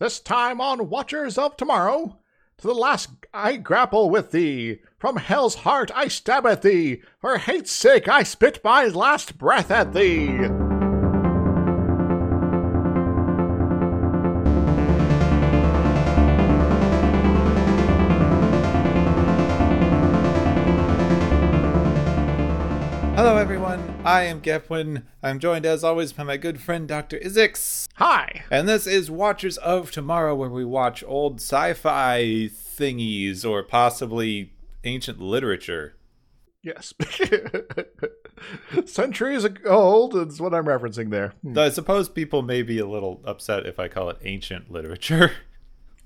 This time on Watchers of Tomorrow, to the last I grapple with thee. From hell's heart I stab at thee. For hate's sake I spit my last breath at thee. I am Gepwin. I'm joined, as always, by my good friend Dr. Izixs. Hi. And this is Watchers of Tomorrow, where we watch old sci fi thingies or possibly ancient literature. Yes. Centuries old is what I'm referencing there. Hmm. I suppose people may be a little upset if I call it ancient literature.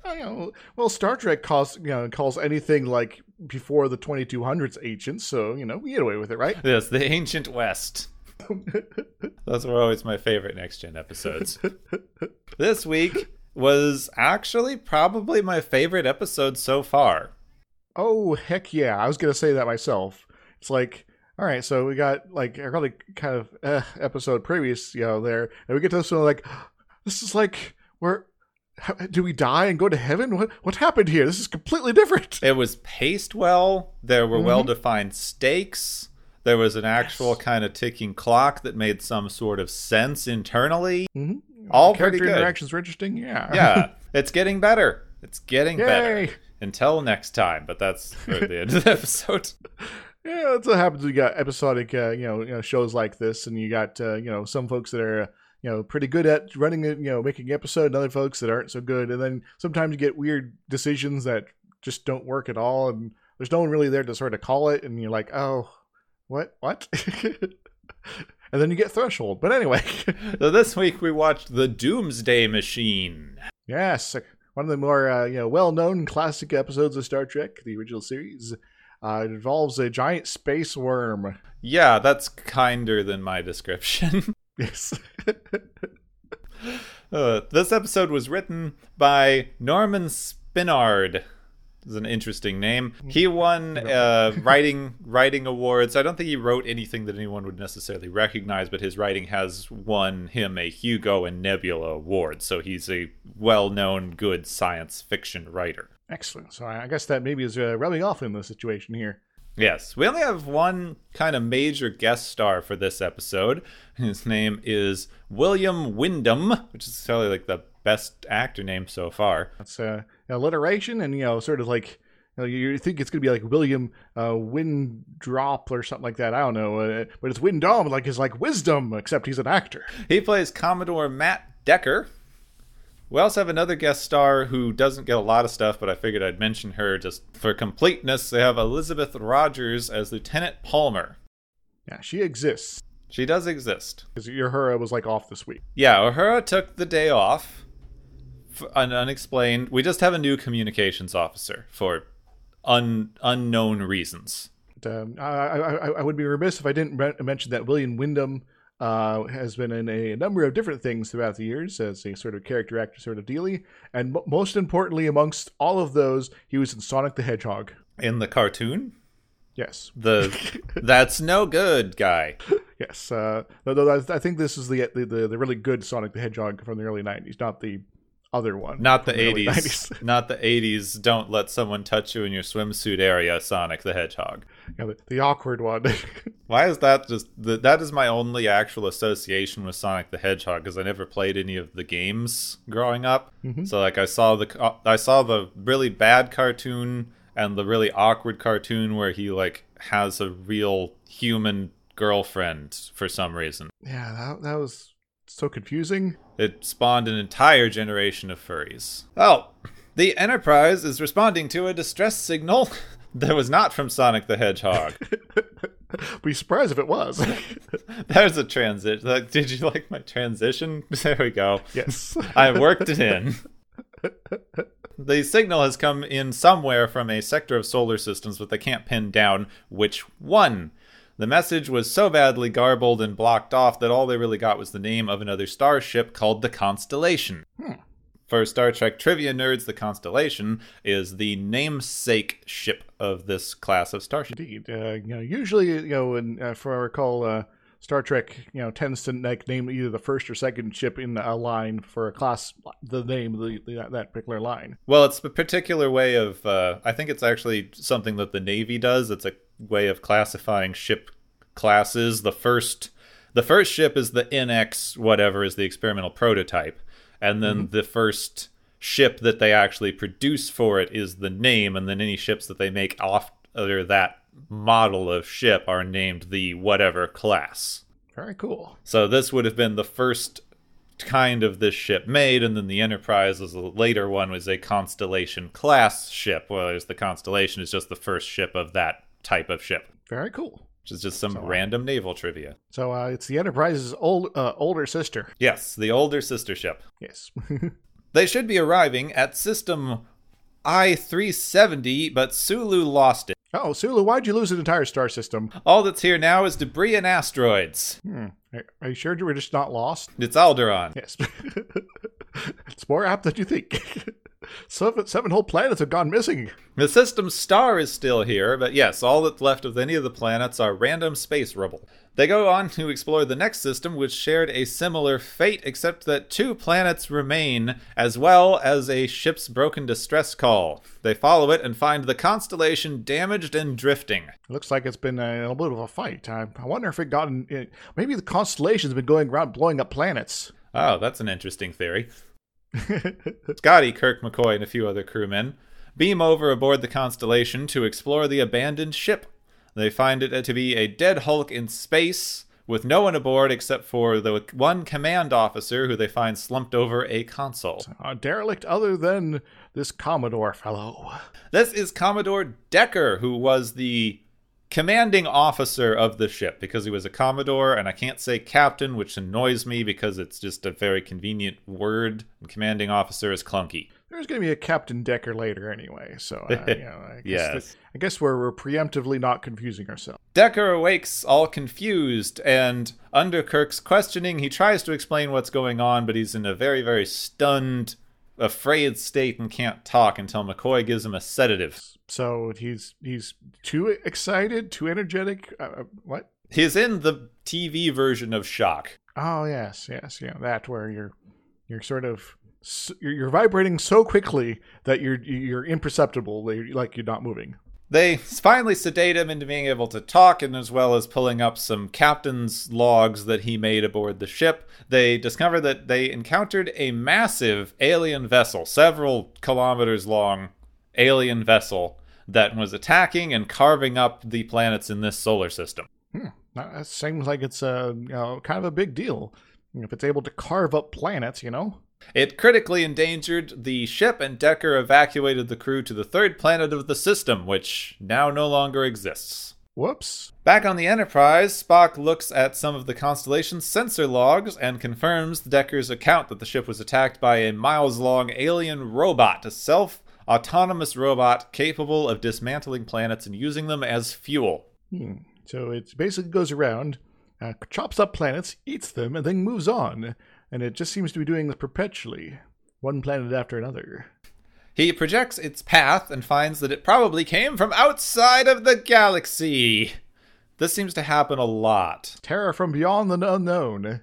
Oh, you know, well, Star Trek calls you know calls anything like before the 2200s ancient, so you know we get away with it, right? yes, the ancient West. Those were always my favorite next gen episodes. this week was actually probably my favorite episode so far. Oh heck yeah! I was gonna say that myself. It's like, all right, so we got like a really kind of uh, episode previous, you know, there, and we get to this one like, this is like do we die and go to heaven? What what happened here? This is completely different. It was paced well. There were mm-hmm. well defined stakes. There was an actual yes. kind of ticking clock that made some sort of sense internally. Mm-hmm. All character interactions were interesting. Yeah, yeah, it's getting better. It's getting Yay. better. Until next time, but that's the end of the episode. Yeah, that's what happens. You got episodic, uh, you, know, you know, shows like this, and you got uh, you know some folks that are you know pretty good at running it, you know, making episode, and other folks that aren't so good. And then sometimes you get weird decisions that just don't work at all, and there's no one really there to sort of call it, and you're like, oh, what, what? and then you get threshold. But anyway, so this week we watched the Doomsday Machine. Yes, one of the more uh, you know well-known classic episodes of Star Trek, the original series. Uh, it involves a giant space worm. Yeah, that's kinder than my description. Yes. uh, this episode was written by Norman Spinrad. Is an interesting name. He won uh, writing writing awards. I don't think he wrote anything that anyone would necessarily recognize, but his writing has won him a Hugo and Nebula award. So he's a well-known, good science fiction writer. Excellent. So I guess that maybe is uh, rubbing off in the situation here. Yes, we only have one kind of major guest star for this episode. His name is William Windom, which is probably like the best actor name so far. That's uh, alliteration, and you know, sort of like you, know, you think it's gonna be like William uh, Windrop or something like that. I don't know, uh, but it's Windom, like his like wisdom, except he's an actor. He plays Commodore Matt Decker, we also have another guest star who doesn't get a lot of stuff, but I figured I'd mention her just for completeness. They have Elizabeth Rogers as Lieutenant Palmer. Yeah, she exists. She does exist. Because Uhura was like off this week. Yeah, Uhura took the day off. Un- unexplained. We just have a new communications officer for un- unknown reasons. um, I, I, I, would be remiss if I didn't re- mention that William Windom uh, has been in a number of different things throughout the years as a sort of character actor sort of dealy. And m- most importantly, amongst all of those, he was in Sonic the Hedgehog. In the cartoon? Yes. The that's no good guy. Yes. Uh, though I think this is the, the the really good Sonic the Hedgehog from the early '90s, not the other one. Not the, 80s. Not the 80s. Don't let someone touch you in your swimsuit area, Sonic the Hedgehog. Yeah, the, the awkward one. Why is that just the, that is my only actual association with Sonic the Hedgehog because I never played any of the games growing up. Mm-hmm. So like I saw the I saw the really bad cartoon and the really awkward cartoon where he like has a real human girlfriend for some reason. Yeah, that that was so confusing. It spawned an entire generation of furries. Oh, the Enterprise is responding to a distress signal that was not from Sonic the Hedgehog. Be surprised if it was. There's a transition. Like, did you like my transition? There we go. Yes. I worked it in. the signal has come in somewhere from a sector of solar systems, but they can't pin down which one. The message was so badly garbled and blocked off that all they really got was the name of another starship called the Constellation. Hmm. For Star Trek trivia nerds, the Constellation is the namesake ship of this class of starship. Indeed. Uh, you know, usually, you know, and uh, for I recall, uh, Star Trek, you know, tends to like name either the first or second ship in a line for a class, the name of the, the, that particular line. Well, it's a particular way of. Uh, I think it's actually something that the Navy does. It's a way of classifying ship classes. The first, the first ship is the NX whatever is the experimental prototype, and then mm-hmm. the first ship that they actually produce for it is the name, and then any ships that they make after that model of ship are named the whatever class. Very cool. So this would have been the first kind of this ship made, and then the Enterprise was a later one was a Constellation class ship, whereas the Constellation is just the first ship of that type of ship, Very cool. which is just some So, uh, random naval trivia. So uh, it's the Enterprise's old uh, older sister. Yes, the older sister ship. Yes. They should be arriving at system I 370, but Sulu lost it. oh, Sulu, why'd you lose an entire star system? All that's here now is debris and asteroids. Hmm. Are- Are you sure you were just not lost? It's Alderaan. Yes. it's more apt than you think. seven, seven whole planets have gone missing. The system's star is still here, but yes, all that's left of any of the planets are random space rubble. They go on to explore the next system, which shared a similar fate, except that two planets remain, as well as a ship's broken distress call. They follow it and find the constellation damaged and drifting. Looks like it's been a, a little bit of a fight. I, I wonder if it got in, it, maybe the constellation's been going around blowing up planets. Oh, that's an interesting theory. Scotty, Kirk, McCoy, and a few other crewmen beam over aboard the Constellation to explore the abandoned ship. They find it to be a dead Hulk in space, with no one aboard except for the one command officer who they find slumped over a console. a derelict other than this Commodore fellow. This is Commodore Decker, who was the commanding officer of the ship because he was a Commodore, and I can't say captain, which annoys me because it's just a very convenient word. And commanding officer is clunky. There's going to be a Captain Decker later anyway, so uh, you know, I guess, Yes. I guess we're, we're preemptively not confusing ourselves. Decker awakes all confused, and under Kirk's questioning, he tries to explain what's going on, but he's in a very, very stunned, afraid state and can't talk until McCoy gives him a sedative. So he's he's too excited, too energetic. Uh, uh, what? He's in the TV version of Shock. Oh yes, yes, yeah, that where you're you're sort of you're, you're vibrating so quickly that you're you're imperceptible, like you're not moving. They finally sedate him into being able to talk, and as well as pulling up some captain's logs that he made aboard the ship, they discover that they encountered a massive alien vessel, several kilometers long alien vessel, that was attacking and carving up the planets in this solar system. Hmm. That seems like it's a you know, kind of a big deal. If it's able to carve up planets, you know. It critically endangered the ship, and Decker evacuated the crew to the third planet of the system, which now no longer exists. Whoops. Back on the Enterprise, Spock looks at some of the constellation's sensor logs and confirms Decker's account that the ship was attacked by a miles long alien robot, a self autonomous robot capable of dismantling planets and using them as fuel. Hmm. So it basically goes around, uh, chops up planets, eats them, and then moves on. And it just seems to be doing this perpetually, one planet after another. He projects its path and finds that it probably came from outside of the galaxy. This seems to happen a lot. Terror from beyond the unknown.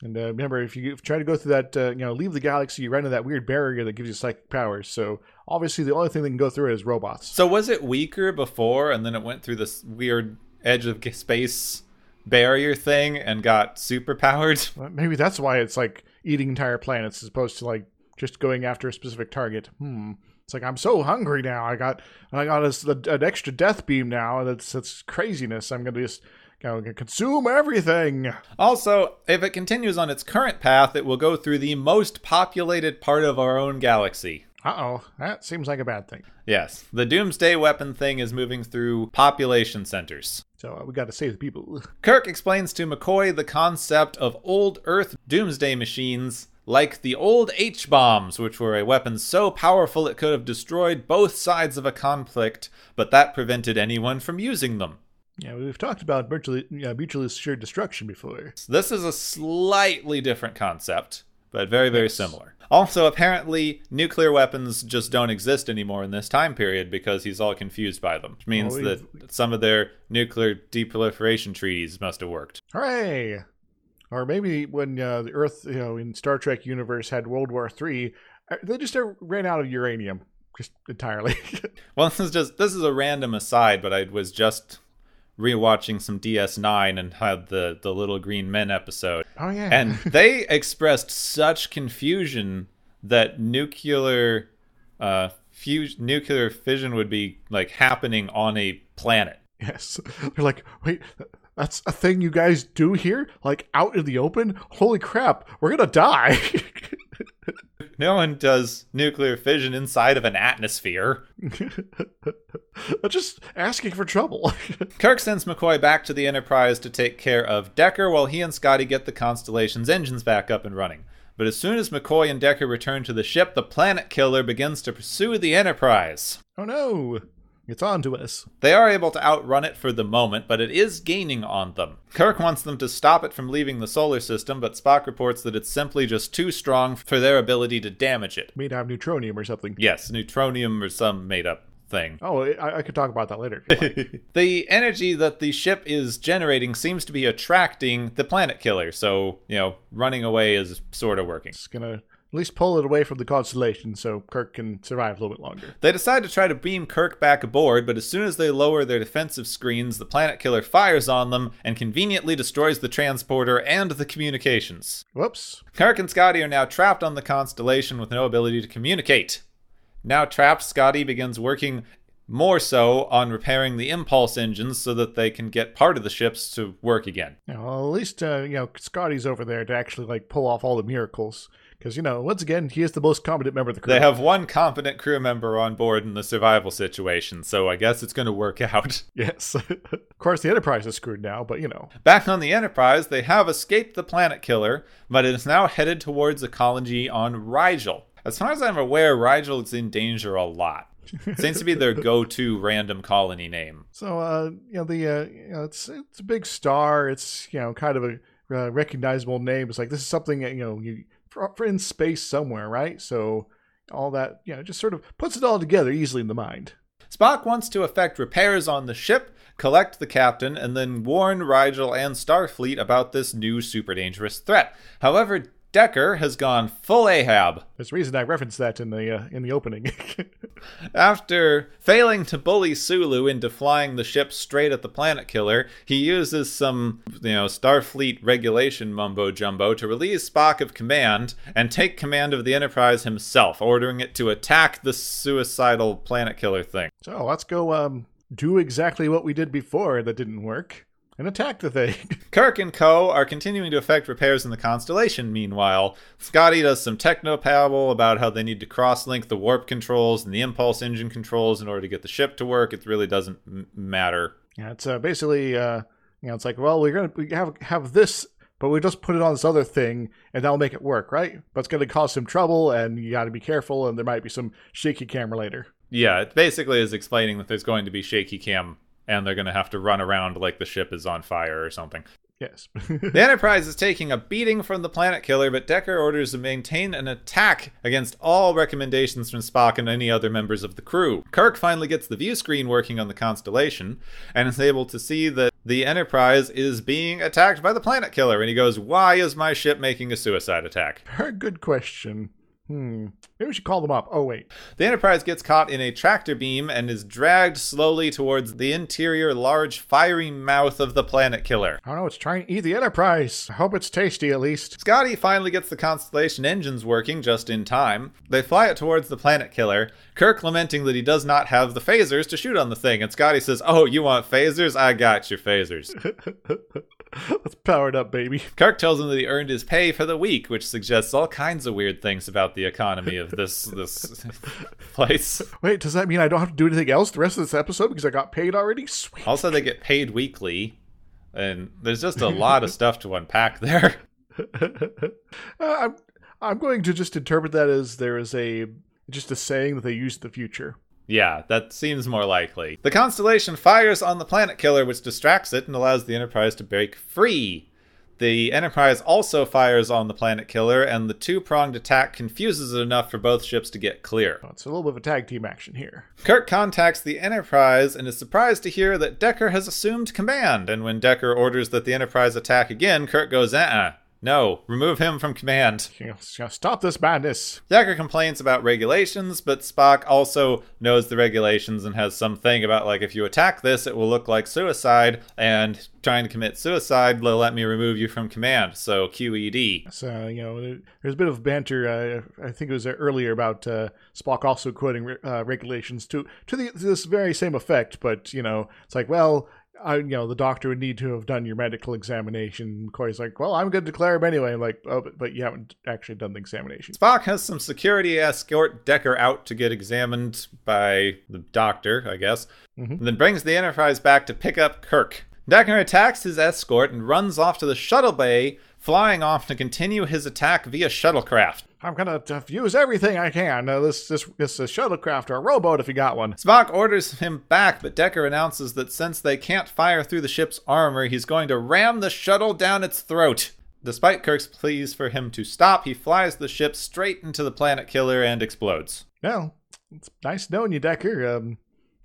And uh, remember, if you try to go through that, uh, you know, leave the galaxy, you run into that weird barrier that gives you psychic powers. So obviously, the only thing that can go through it is robots. So was it weaker before and then it went through this weird edge of space barrier thing and got superpowered? Well, Maybe that's why it's like eating entire planets as opposed to like just going after a specific target. Hmm. It's like I'm so hungry now. I got I got a, an extra death beam now. And that's that's craziness. I'm gonna just you to consume everything. Also, if it continues on its current path, it will go through the most populated part of our own galaxy. Uh oh, that seems like a bad thing. Yes, the doomsday weapon thing is moving through population centers. So uh, we got to save the people. Kirk explains to McCoy the concept of old Earth doomsday machines, like the old H bombs, which were a weapon so powerful it could have destroyed both sides of a conflict, but that prevented anyone from using them. Yeah, we've talked about mutually, yeah, mutually assured destruction before. This is a slightly different concept, but very, very similar. Also, apparently, nuclear weapons just don't exist anymore in this time period because he's all confused by them, which means Oh, that some of their nuclear deproliferation treaties must have worked. Hooray! Or maybe when uh, the Earth, you know, in Star Trek universe had World War Three, uh, they just ran out of uranium, just entirely. Well, this is just this is a random aside, but I was just rewatching some DS9 and had the the little green men episode. oh yeah, and they expressed such confusion that nuclear uh fuse nuclear fission would be like happening on a planet yes, they're like, wait, that's a thing you guys do here, like out in the open. Holy crap, we're gonna die. no one does nuclear fission inside of an atmosphere. Just asking for trouble. kirk sends mccoy back to the enterprise to take care of decker while he and scotty get the constellation's engines back up and running. But as soon as mccoy and decker return to the ship the planet killer begins to pursue the enterprise. Oh no, it's on to us. They are able to outrun it for the moment, but it is gaining on them. Kirk wants them to stop it from leaving the solar system, but Spock reports that it's simply just too strong for their ability to damage it. Made out of neutronium or something. Yes, neutronium or some made up thing. Oh, I, I could talk about that later. the energy that the ship is generating seems to be attracting the planet killer, so, you know, running away is sort of working. it's gonna at least pull it away from the constellation so Kirk can survive a little bit longer. They decide to try to beam Kirk back aboard, but as soon as they lower their defensive screens, the planet killer fires on them and conveniently destroys the transporter and the communications. Whoops. Kirk and Scotty are now trapped on the constellation with no ability to communicate. Now trapped, Scotty begins working more so on repairing the impulse engines so that they can get part of the ships to work again. Yeah, well, at least uh, you know Scotty's over there to actually like pull off all the miracles. Because you know, once again, he is the most competent member of the crew. They have one competent crew member on board in the survival situation, so I guess it's going to work out. yes. of course, the Enterprise is screwed now, but you know, Back on the Enterprise, they have escaped the planet killer, but it is now headed towards a colony on Rigel. As far as I'm aware, Rigel is in danger a lot. Seems to be their go-to random colony name. so uh, you know the uh, you know it's it's a big star. It's you know kind of a uh, recognizable name. It's like this is something that, you know you in space somewhere, right? So all that you know just sort of puts it all together easily in the mind. Spock wants to effect repairs on the ship, collect the captain, and then warn Rigel and Starfleet about this new super dangerous threat. However, Decker has gone full Ahab. There's a reason I referenced that in the uh, in the opening. After failing to bully Sulu into flying the ship straight at the planet killer, he uses some, you know, Starfleet regulation mumbo jumbo to release Spock of command and take command of the Enterprise himself, ordering it to attack the suicidal planet killer thing. so let's go um, do exactly what we did before that didn't work and attack the thing. Kirk and Co. are continuing to effect repairs in the constellation. Meanwhile, Scotty does some techno babble about how they need to cross link the warp controls and the impulse engine controls in order to get the ship to work. It really doesn't m- matter. Yeah, it's uh, basically, uh, you know, it's like, well, we're gonna we have have this, but we just put it on this other thing, and that'll make it work, right? But it's gonna cause some trouble, and you got to be careful, and there might be some shaky camera later. Yeah, it basically is explaining that there's going to be shaky cam and they're going to have to run around like the ship is on fire or something. Yes. The Enterprise is taking a beating from the planet killer, but Decker orders to maintain an attack against all recommendations from Spock and any other members of the crew. Kirk finally gets the view screen working on the constellation and is able to see that the Enterprise is being attacked by the planet killer, and he goes, Why is my ship making a suicide attack? Very good question. Hmm. Maybe we should call them up. Oh wait. The Enterprise gets caught in a tractor beam and is dragged slowly towards the interior large fiery mouth of the planet killer. I don't know. It's trying to eat the Enterprise. I hope it's tasty at least. Scotty finally gets the Constellation engines working just in time. They fly it towards the planet killer, Kirk lamenting that he does not have the phasers to shoot on the thing, and Scotty says, Oh, you want phasers? I got your phasers. Let's power it up, baby. Kirk tells him that he earned his pay for the week, which suggests all kinds of weird things about the economy of this this place. Wait, does that mean I don't have to do anything else the rest of this episode because I got paid already? Sweet. Also, they get paid weekly, and there's just a lot of stuff to unpack there. uh, I'm I'm going to just interpret that as there is a just a saying that they use in the future. Yeah, that seems more likely. The constellation fires on the planet killer, which distracts it and allows the Enterprise to break free. The Enterprise also fires on the planet killer, and the two pronged attack confuses it enough for both ships to get clear. It's a little bit of a tag team action here. Kirk contacts the Enterprise and is surprised to hear that Decker has assumed command. And when Decker orders that the Enterprise attack again, Kirk goes, uh uh no, remove him from command. Stop this madness. Decker complains about regulations, but Spock also knows the regulations and has something about like if you attack this, it will look like suicide, and trying to commit suicide will let me remove you from command. So QED. So you know, there's a bit of banter. Uh, I think it was earlier about uh, Spock also quoting uh, regulations to to, the, to this very same effect, but you know, it's like, well, I, you know, the doctor would need to have done your medical examination. Corey's like, well, I'm going to declare him anyway. I'm like, oh, but, but you haven't actually done the examination. Spock has some security escort Decker out to get examined by the doctor, I guess, mm-hmm. then brings the Enterprise back to pick up Kirk. Decker attacks his escort and runs off to the shuttle bay, flying off to continue his attack via shuttlecraft. I'm gonna use everything I can. Uh, this this this a shuttlecraft or a rowboat if you got one. Spock orders him back, but Decker announces that since they can't fire through the ship's armor, he's going to ram the shuttle down its throat. Despite Kirk's pleas for him to stop, he flies the ship straight into the planet killer and explodes. Well, it's nice knowing you, Decker. Um,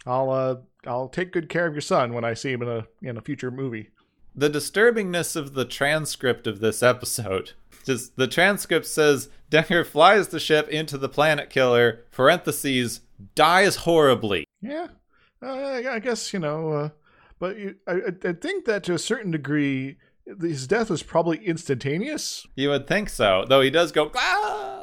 I'll uh, I'll take good care of your son when I see him in a in a future movie. The disturbingness of the transcript of this episode just the transcript says Decker flies the ship into the planet killer, parentheses, dies horribly. Yeah, uh, I guess, you know, uh, but you, I, I think that to a certain degree, his death was probably instantaneous. You would think so, though he does go, ah!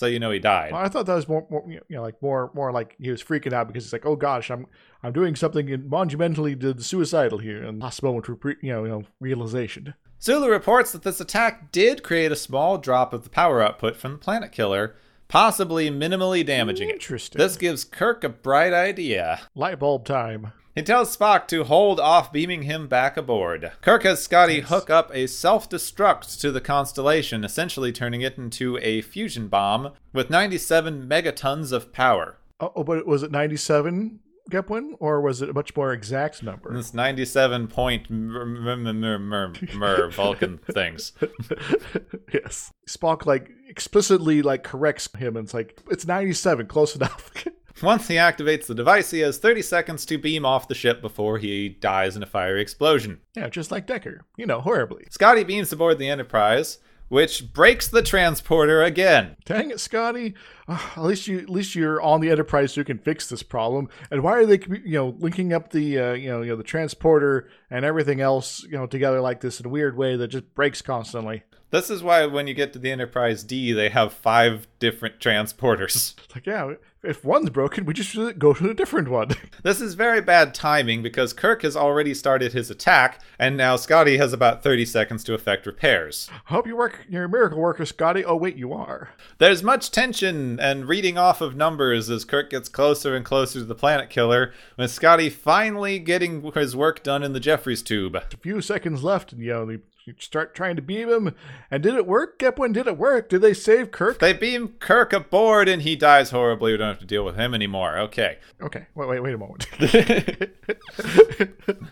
So you know he died. Well, I thought that was more, more, you know, like more, more like he was freaking out because he's like, oh gosh, I'm, I'm doing something monumentally suicidal here, and last moment, you know, you know, realization. Sulu reports that this attack did create a small drop of the power output from the planet killer, possibly minimally damaging Interesting. it. This gives Kirk a bright idea. Light bulb time. He tells Spock to hold off beaming him back aboard. Kirk has Scotty hook up a self destruct to the constellation, essentially turning it into a fusion bomb with 97 megatons of power. Oh, oh but was it 97? Gepwin, or was it a much more exact number? It's 97 point mer Vulcan things. yes. Spock, like, explicitly, like, corrects him, and it's like, it's 97, close enough. Once he activates the device, he has 30 seconds to beam off the ship before he dies in a fiery explosion. Yeah, just like Decker. You know, horribly. Scotty beams aboard the Enterprise which breaks the transporter again. Dang it, Scotty! Uh, at least you, at least you're on the Enterprise, so you can fix this problem. And why are they, you know, linking up the, uh, you know, you know, the transporter and everything else, you know, together like this in a weird way that just breaks constantly? This is why when you get to the Enterprise D, they have five different transporters. like, yeah, if one's broken, we just go to a different one. this is very bad timing because Kirk has already started his attack, and now Scotty has about 30 seconds to effect repairs. Hope you work, you're a miracle worker, Scotty. Oh, wait, you are. There's much tension and reading off of numbers as Kirk gets closer and closer to the planet killer, with Scotty finally getting his work done in the Jefferies tube. A few seconds left, and you know, start trying to beam him. And did it work? Gepwin, did it work? Did they save Kirk? They beam Kirk aboard and he dies horribly. Don't have to deal with him anymore. Okay. Okay. Wait, wait, wait a moment.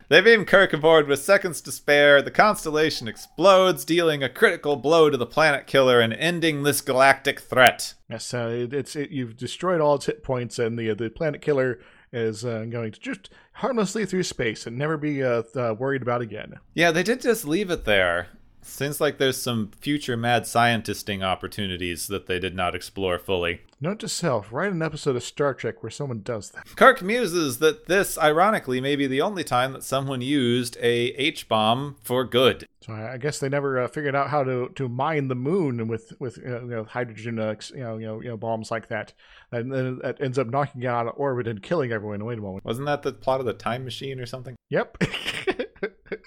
they beam Kirk aboard with seconds to spare. The constellation explodes, dealing a critical blow to the planet killer and ending this galactic threat. Yes, uh, it, it's it, you've destroyed all its hit points, and the the planet killer is uh, going to just harmlessly through space and never be uh, uh, worried about again. Yeah, they did just leave it there. Seems like there's some future mad scientisting opportunities that they did not explore fully. Note to self, write an episode of Star Trek where someone does that. Kirk muses that this, ironically, may be the only time that someone used a H-bomb for good. So I guess they never uh, figured out how to, to mine the moon with with uh, you know, hydrogen uh, you, know, you know you know bombs like that, and then it ends up knocking it out of orbit and killing everyone. Wait a moment, wasn't that the plot of the Time Machine or something? Yep.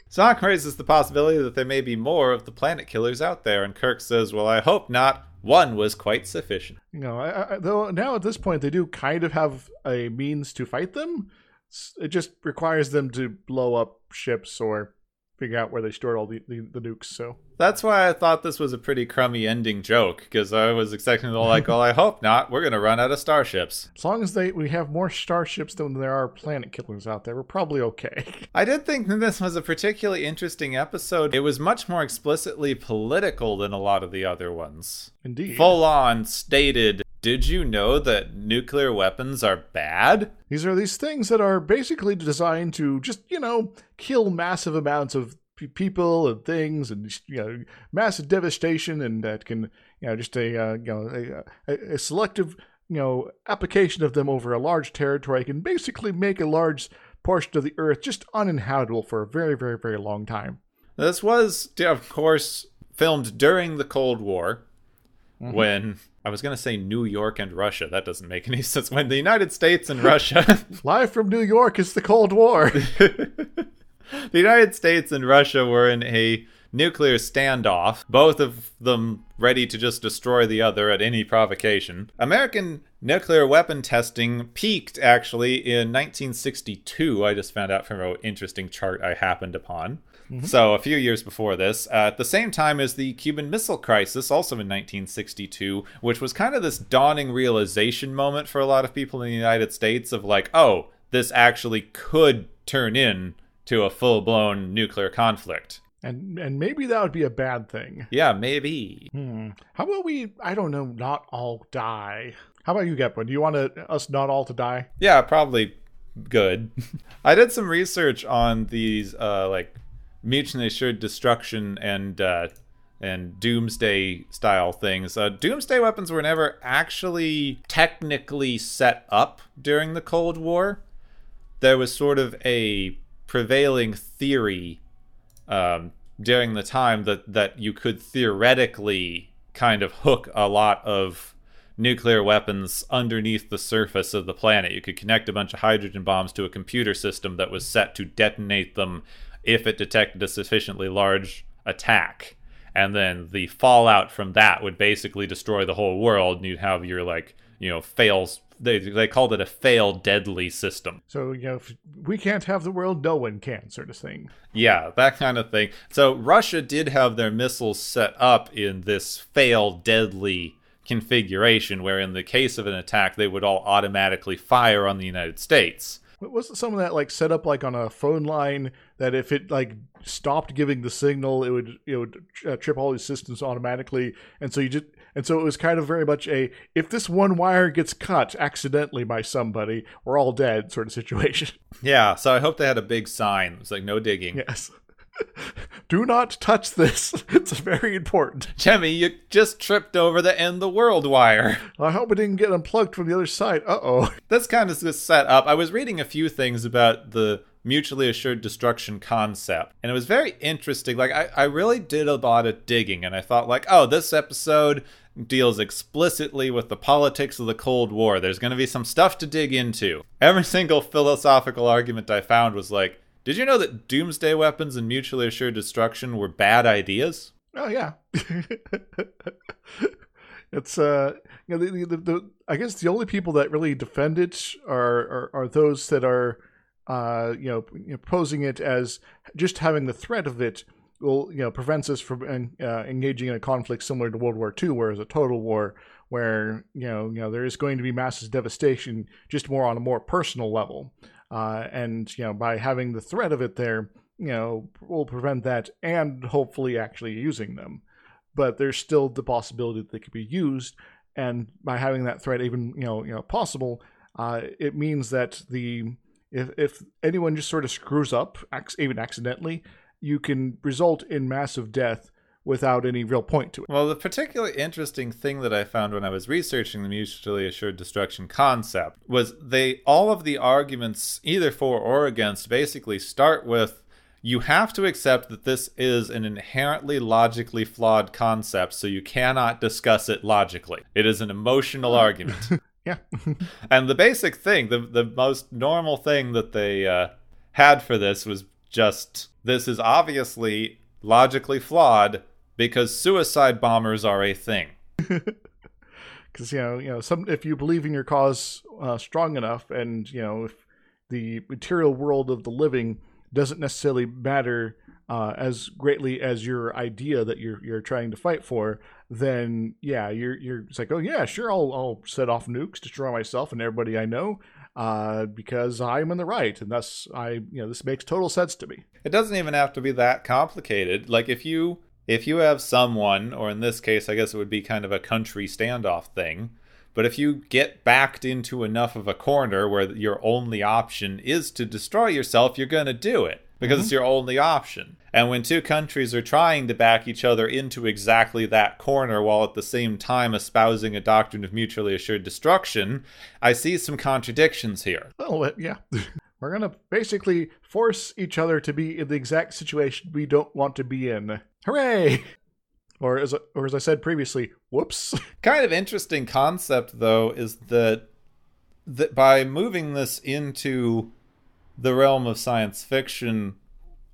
Spock raises the possibility that there may be more of the planet killers out there, and Kirk says, "Well, I hope not." One was quite sufficient. Know, I, I, though now at this point they do kind of have a means to fight them. It just requires them to blow up ships or figure out where they stored all the, the, the nukes. So That's why I thought this was a pretty crummy ending joke because I was expecting to like, well, I hope not. We're gonna run out of starships. as long as they we have more starships than there are planet killers out there, we're probably okay. I did think that this was a particularly interesting episode. It was much more explicitly political than a lot of the other ones. Indeed. Full on stated, did you know that nuclear weapons are bad? These are these things that are basically designed to just, you know, kill massive amounts of people and things and, you know, massive devastation and that can, you know, just a, uh, you know, a, a, a selective, you know, application of them over a large territory can basically make a large portion of the earth just uninhabitable for a very, very, very long time. This was, of course, filmed during the Cold War when I was going to say New York and Russia. That doesn't make any sense. When the United States and Russia Live from New York is the Cold War. the United States and Russia were in a nuclear standoff, both of them ready to just destroy the other at any provocation. American nuclear weapon testing peaked actually in 1962. I just found out from an interesting chart I happened upon. So, a few years before this, uh, at the same time as the Cuban Missile Crisis, also in 1962, which was kind of this dawning realization moment for a lot of people in the United States of like, oh, this actually could turn in to a full blown nuclear conflict. and and maybe that would be a bad thing. Yeah, maybe. Hmm. How about we, I don't know, not all die? How about you, Gepwin? Do you want to, us not all to die? Yeah, probably good. I did some research on these uh like mutually assured destruction and uh and doomsday style things. Uh, doomsday weapons were never actually technically set up during the Cold War. There was sort of a prevailing theory um, during the time that that you could theoretically kind of hook a lot of nuclear weapons underneath the surface of the planet. You could connect a bunch of hydrogen bombs to a computer system that was set to detonate them if it detected a sufficiently large attack. And then the fallout from that would basically destroy the whole world, and you'd have your like, you know, fails. They they called it a fail deadly system. So, you know, if we can't have the world, no one can, sort of thing. Yeah, that kind of thing. So Russia did have their missiles set up in this fail deadly configuration, where in the case of an attack, they would all automatically fire on the United States. Wasn't some of that like set up like on a phone line that if it like stopped giving the signal, it would it would uh, trip all these systems automatically, and so you just and so it was kind of very much a if this one wire gets cut accidentally by somebody, we're all dead sort of situation. Yeah, so I hope they had a big sign. It's like no digging. yes. Do not touch this. It's very important. Jemmy, you just tripped over the end the world wire. I hope it didn't get unplugged from the other side. Uh oh. That's kind of just set up. I was reading a few things about the mutually assured destruction concept, and it was very interesting. Like, I, I really did a lot of digging, and I thought, like, oh, this episode deals explicitly with the politics of the Cold War. There's going to be some stuff to dig into. Every single philosophical argument I found was like, did you know that doomsday weapons and mutually assured destruction were bad ideas? Oh yeah. it's uh you know the, the, the I guess the only people that really defend it are are, are those that are uh you know, posing it as just having the threat of it will you know prevents us from uh, engaging in a conflict similar to World War II, whereas a total war where you know you know there is going to be massive devastation, just more on a more personal level, uh, and you know by having the threat of it there, you know will prevent that and hopefully actually using them, but there's still the possibility that they could be used, and by having that threat even you know you know possible, uh, it means that the if if anyone just sort of screws up, even accidentally, you can result in massive death without any real point to it. Well, the particularly interesting thing that I found when I was researching the mutually assured destruction concept was they all of the arguments either for or against basically start with you have to accept that this is an inherently logically flawed concept, so you cannot discuss it logically. It is an emotional argument. Yeah. and the basic thing, the the most normal thing that they uh, had for this was just this is obviously logically flawed because suicide bombers are a thing. because you know you know some if you believe in your cause uh, strong enough and you know if the material world of the living doesn't necessarily matter uh, as greatly as your idea that you're you're trying to fight for, then yeah, you're you're it's like oh yeah, sure, I'll I'll set off nukes, destroy myself and everybody I know, uh, because I'm in the right, and thus I you know this makes total sense to me. It doesn't even have to be that complicated. Like if you if you have someone, or in this case, I guess it would be kind of a country standoff thing. But if you get backed into enough of a corner where your only option is to destroy yourself, you're going to do it because mm-hmm. it's your only option. And when two countries are trying to back each other into exactly that corner while at the same time espousing a doctrine of mutually assured destruction, I see some contradictions here. Well, yeah. We're going to basically force each other to be in the exact situation we don't want to be in. Hooray! Or as, or as I said previously, whoops. Kind of interesting concept, though, is that, that by moving this into the realm of science fiction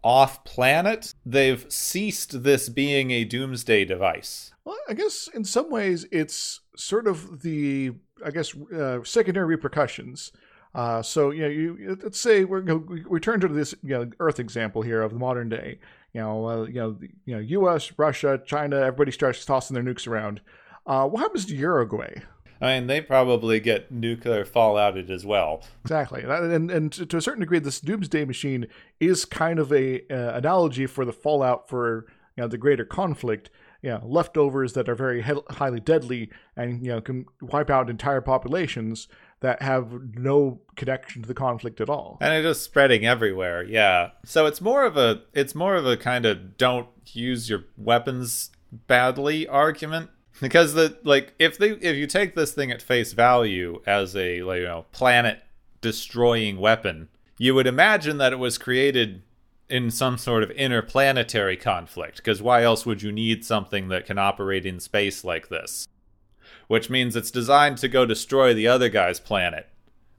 off planet, they've ceased this being a doomsday device. Well, I guess in some ways it's sort of the, I guess, uh, secondary repercussions. Uh, so you know, you, let's say we're we turn to this you know Earth example here of the modern day. You know, uh, you know, you know, U.S., Russia, China, everybody starts tossing their nukes around. Uh, what happens to Uruguay? I mean, they probably get nuclear fallouted as well. Exactly, and and to a certain degree, this doomsday machine is kind of a uh, analogy for the fallout for you know the greater conflict. You know, leftovers that are very he- highly deadly and you know can wipe out entire populations that have no connection to the conflict at all. And it's spreading everywhere. Yeah. So it's more of a it's more of a kind of don't use your weapons badly argument because the like if they if you take this thing at face value as a like, you know planet destroying weapon you would imagine that it was created in some sort of interplanetary conflict because why else would you need something that can operate in space like this? Which means it's designed to go destroy the other guy's planet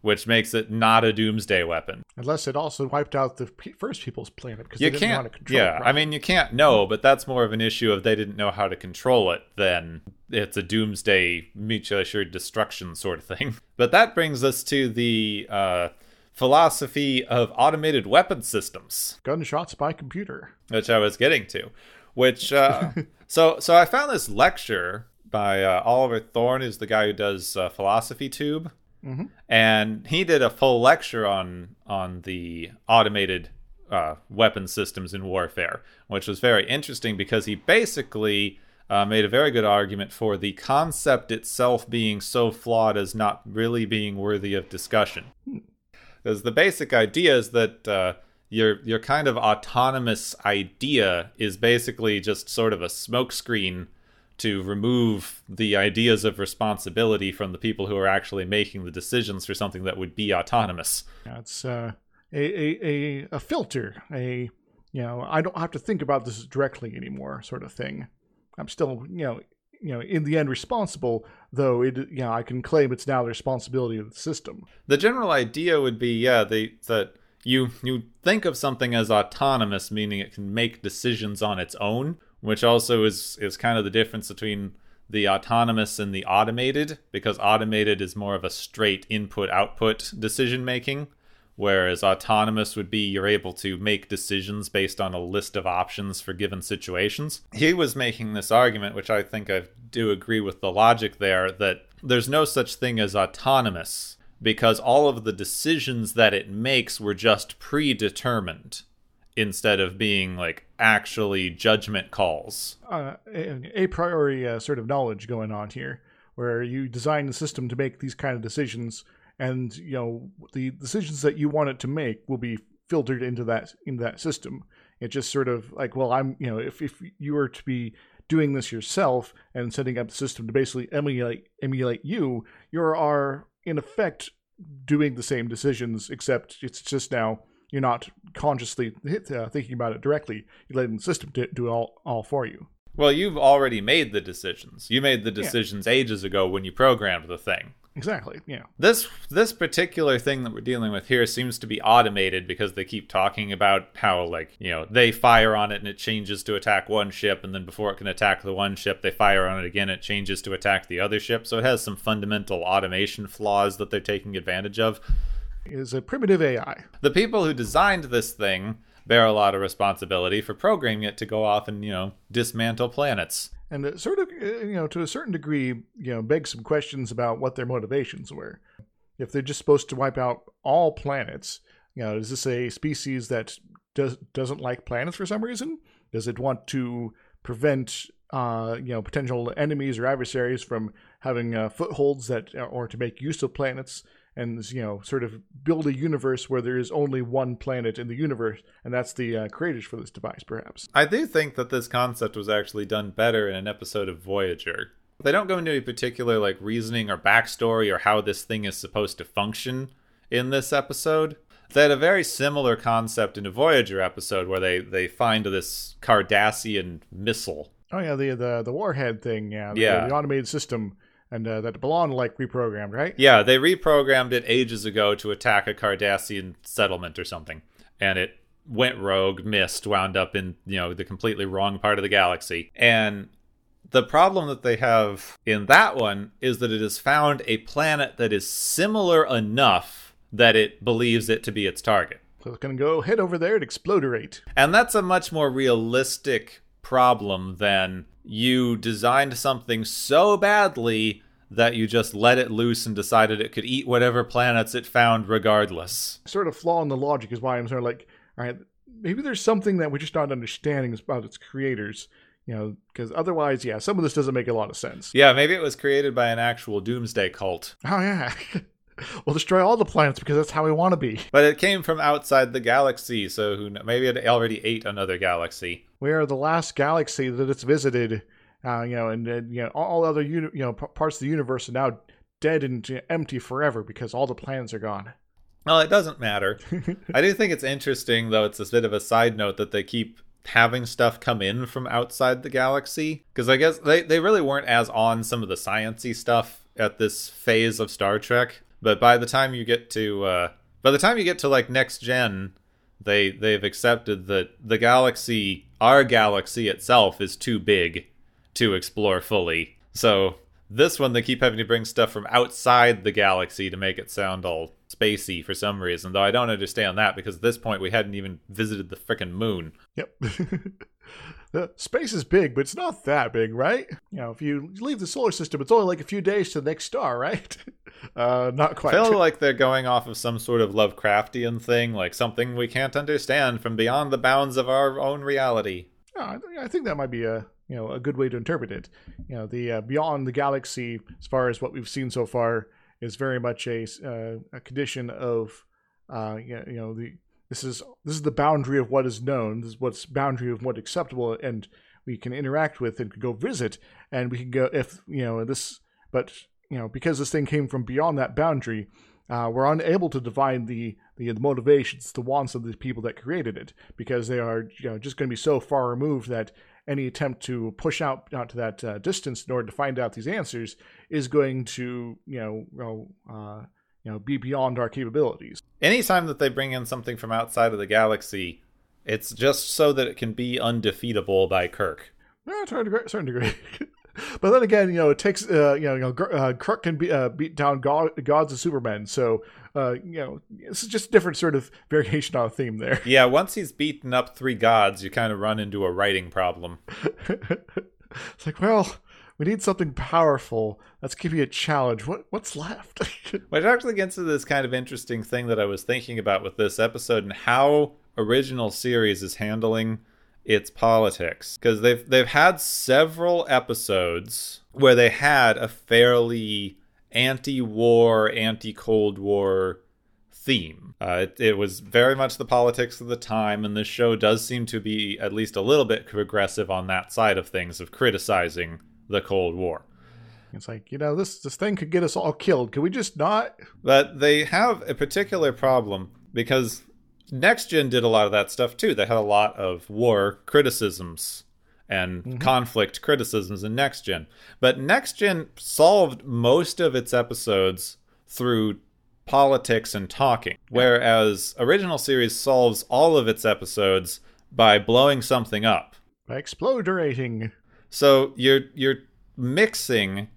which makes it not a doomsday weapon. Unless it also wiped out the first people's planet because you can't. yeah, I mean you can't know, but that's more of an issue of they didn't know how to control it than it's a doomsday mutually assured destruction sort of thing. But that brings us to the uh, philosophy of automated weapon systems. Gunshots by computer, which I was getting to. Which uh, so so I found this lecture by uh, Oliver Thorn, who's the guy who does uh, Philosophy Tube Mm-hmm. And he did a full lecture on on the automated uh, weapon systems in warfare, which was very interesting because he basically uh, made a very good argument for the concept itself being so flawed as not really being worthy of discussion. Because the basic idea is that uh, your your kind of autonomous idea is basically just sort of a smokescreen to remove the ideas of responsibility from the people who are actually making the decisions for something that would be autonomous. Yeah, it's uh, a, a, a, a filter, a, you know, I don't have to think about this directly anymore sort of thing. I'm still, you know, you know, in the end responsible, though it, you know, I can claim it's now the responsibility of the system. The general idea would be, yeah, they, that you you think of something as autonomous, meaning it can make decisions on its own, which also is is kind of the difference between the autonomous and the automated because automated is more of a straight input output decision making whereas autonomous would be you're able to make decisions based on a list of options for given situations. He was making this argument which i think i do agree with the logic there that there's no such thing as autonomous because all of the decisions that it makes were just predetermined instead of being like actually judgment calls. Uh, a, a priori uh, sort of knowledge going on here, where you design the system to make these kind of decisions, and you know the decisions that you want it to make will be filtered into that into that system. It just sort of like, well, I'm you know if if you were to be doing this yourself and setting up the system to basically emulate emulate you, you are in effect doing the same decisions, except it's just now you're not consciously uh, thinking about it directly. You're letting the system do it all, all for you. Well, you've already made the decisions. You made the decisions yeah. ages ago when you programmed the thing. Exactly. Yeah. This this particular thing that we're dealing with here seems to be automated because they keep talking about how like, you know, they fire on it and it changes to attack one ship and then before it can attack the one ship, they fire on it again, it changes to attack the other ship. So it has some fundamental automation flaws that they're taking advantage of is a primitive AI. The people who designed this thing bear a lot of responsibility for programming it to go off and, you know, dismantle planets. And it sort of, uh, you know, to a certain degree, you know, begs some questions about what their motivations were. If they're just supposed to wipe out all planets, you know, is this a species that does doesn't like planets for some reason? Does it want to prevent uh, you know potential enemies or adversaries from having uh, footholds that or to make use of planets and you know sort of build a universe where there is only one planet in the universe and that's the uh, creators for this device perhaps i do think that this concept was actually done better in an episode of voyager they don't go into any particular like reasoning or backstory or how this thing is supposed to function in this episode they had a very similar concept in a Voyager episode where they they find this Cardassian missile. Oh yeah, the the the warhead thing. Yeah, the, yeah. the automated system, and uh, that B'Elanna like reprogrammed, right? Yeah, they reprogrammed it ages ago to attack a Cardassian settlement or something, and it went rogue, missed, wound up in you know the completely wrong part of the galaxy, and the problem that they have in that one is that it has found a planet that is similar enough that it believes it to be its target. So it's going to go head over there and explodorate. And that's a much more realistic problem than you designed something so badly that you just let it loose and decided it could eat whatever planets it found regardless. Sort of flaw in the logic is why I'm sort of like, all right, maybe there's something that we're just not understanding about its creators. You know, because otherwise, yeah, some of this doesn't make a lot of sense. Yeah, maybe it was created by an actual doomsday cult. Oh, yeah. we'll destroy all the planets because that's how we want to be. But it came from outside the galaxy, so who maybe it already ate another galaxy. We are the last galaxy that it's visited, uh, you know, and, and, you know all other uni- you know p- parts of the universe are now dead and empty forever because all the planets are gone. Well, it doesn't matter. I do think it's interesting, though. It's a bit of a side note that they keep having stuff come in from outside the galaxy because I guess they, they really weren't as on some of the sciency stuff at this phase of Star Trek. But by the time you get to uh, by the time you get to like next gen, they they've accepted that the galaxy, our galaxy itself, is too big to explore fully. So this one, they keep having to bring stuff from outside the galaxy to make it sound all spacey for some reason. Though I don't understand that because at this point we hadn't even visited the frickin' moon. Yep. the space is big, but it's not that big, right? You know, if you leave the solar system, it's only like a few days to the next star, right? Uh, not quite. I feel like they're going off of some sort of Lovecraftian thing, like something we can't understand from beyond the bounds of our own reality. I think that might be a you know a good way to interpret it. You know, the uh, beyond the galaxy, as far as what we've seen so far, is very much a uh, a condition of uh, you know the this is this is the boundary of what is known. This is what's boundary of what's acceptable, and we can interact with and go visit, and we can go if you know this. But you know because this thing came from beyond that boundary, uh, we're unable to divine the, the, the motivations, the wants of the people that created it, because they are you know just going to be so far removed that any attempt to push out out to that uh, distance in order to find out these answers is going to you know uh, you know, be beyond our capabilities. Anytime that they bring in something from outside of the galaxy, it's just so that it can be undefeatable by Kirk. Yeah, to a certain degree. but then again, you know, it takes uh, you know, you know, uh, Kirk can be uh, beat down god, gods and Supermen. So uh, you know, it's just a different sort of variation on a theme there. Yeah, once he's beaten up three gods, you kind of run into a writing problem. it's like, well, we need something powerful. Let's give you a challenge. What what's left? Which actually gets to this kind of interesting thing that I was thinking about with this episode and how original series is handling its politics because they've they've had several episodes where they had a fairly anti-war, anti-Cold War theme. Uh, it, it, was very much the politics of the time, and this show does seem to be at least a little bit progressive on that side of things of criticizing the Cold War. It's like, you know, this this thing could get us all killed. Can we just not? But they have a particular problem because Next Gen did a lot of that stuff too. They had a lot of war criticisms and mm-hmm. conflict criticisms in Next Gen. But Next Gen solved most of its episodes through politics and talking, whereas original series solves all of its episodes by blowing something up. By exploderating. So you're you're mixing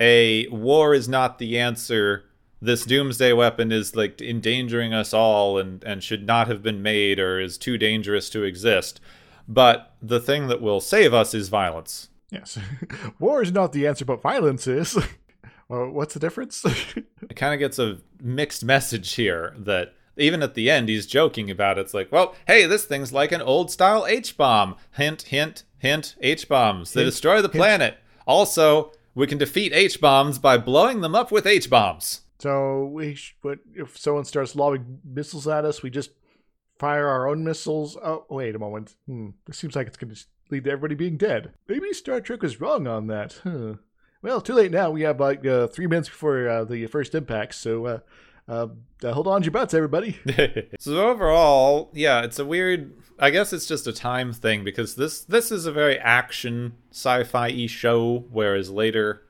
a war is not the answer this doomsday weapon is like endangering us all and and should not have been made or is too dangerous to exist. But the thing that will save us is violence. Yes. War is not the answer, but violence is. well, what's the difference? it kind of gets a mixed message here that even at the end he's joking about it. It's like, well, hey, this thing's like an old style H bomb. Hint, hint, hint, H bombs. They destroy the hint. planet. Also, we can defeat H bombs by blowing them up with H bombs. so we, sh- but if someone starts lobbing missiles at us, we just fire our own missiles. Oh, wait a moment. Hmm. This seems like it's going to lead to everybody being dead. Maybe Star Trek was wrong on that. Huh. Well, too late now. We have like uh, three minutes before uh, the first impact, so uh, uh, uh, hold on to your butts, everybody. so overall, yeah, it's a weird. I guess it's just a time thing because this this is a very action sci-fi show, whereas later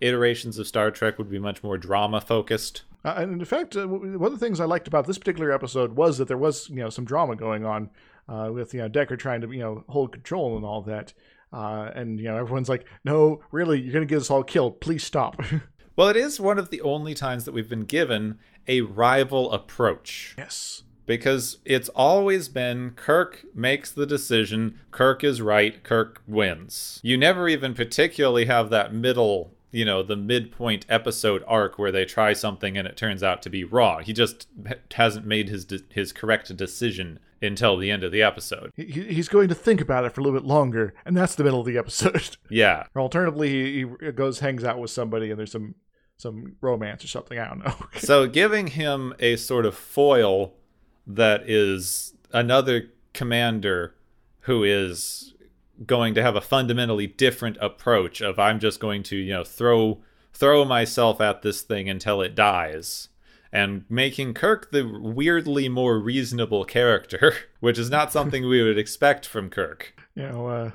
iterations of Star Trek would be much more drama focused. Uh, and in fact, uh, one of the things I liked about this particular episode was that there was, you know, some drama going on uh, with, you know, Decker trying to, you know, hold control and all that. Uh, and you know, everyone's like, "No, really, you're going to get us all killed. Please stop." Well, it is one of the only times that we've been given a rival approach. yes. because it's always been Kirk makes the decision, Kirk is right, Kirk wins. You never even particularly have that middle, you know, the midpoint episode arc where they try something and it turns out to be wrong. He just hasn't made his de- his correct decision until the end of the episode. He- he's going to think about it for a little bit longer, and that's the middle of the episode. Yeah. or alternatively, he, he goes hangs out with somebody, and there's some some romance or something. I don't know. So giving him a sort of foil that is another commander who is going to have a fundamentally different approach of I'm just going to, you know, throw throw myself at this thing until it dies. And making Kirk the weirdly more reasonable character, which is not something we would expect from Kirk. you know, uh,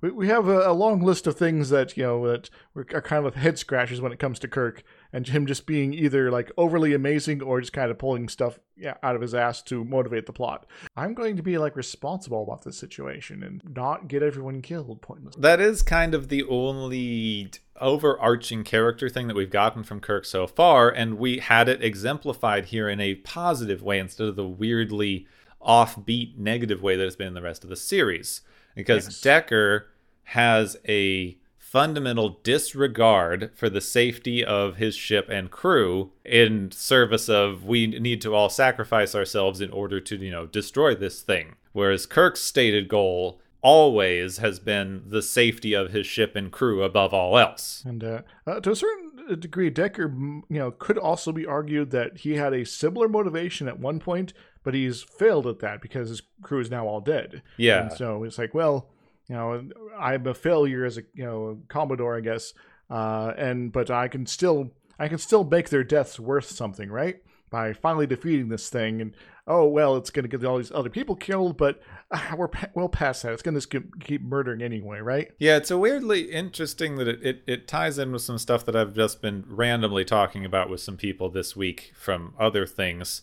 we, we have a, a long list of things that you know that are kind of head scratchers when it comes to Kirk, and him just being either like overly amazing or just kind of pulling stuff yeah, out of his ass to motivate the plot. I'm going to be like responsible about this situation and not get everyone killed pointlessly. That is kind of the only overarching character thing that we've gotten from Kirk so far, and we had it exemplified here in a positive way instead of the weirdly offbeat negative way that it's been in the rest of the series. Because Yes. Decker has a fundamental disregard for the safety of his ship and crew in service of we need to all sacrifice ourselves in order to, you know, destroy this thing. Whereas Kirk's stated goal always has been the safety of his ship and crew above all else. And uh, uh, to a certain degree, Decker, you know, could also be argued that he had a similar motivation at one point, but he's failed at that because his crew is now all dead. Yeah. And so it's like, well, you know, I'm a failure as a you know Commodore, I guess. Uh, and but I can still I can still make their deaths worth something, right? By finally defeating this thing, and oh well, it's going to get all these other people killed, but uh, we're well past that. It's going to keep murdering anyway, right? Yeah, it's a weirdly interesting that it, it, it ties in with some stuff that I've just been randomly talking about with some people this week from other things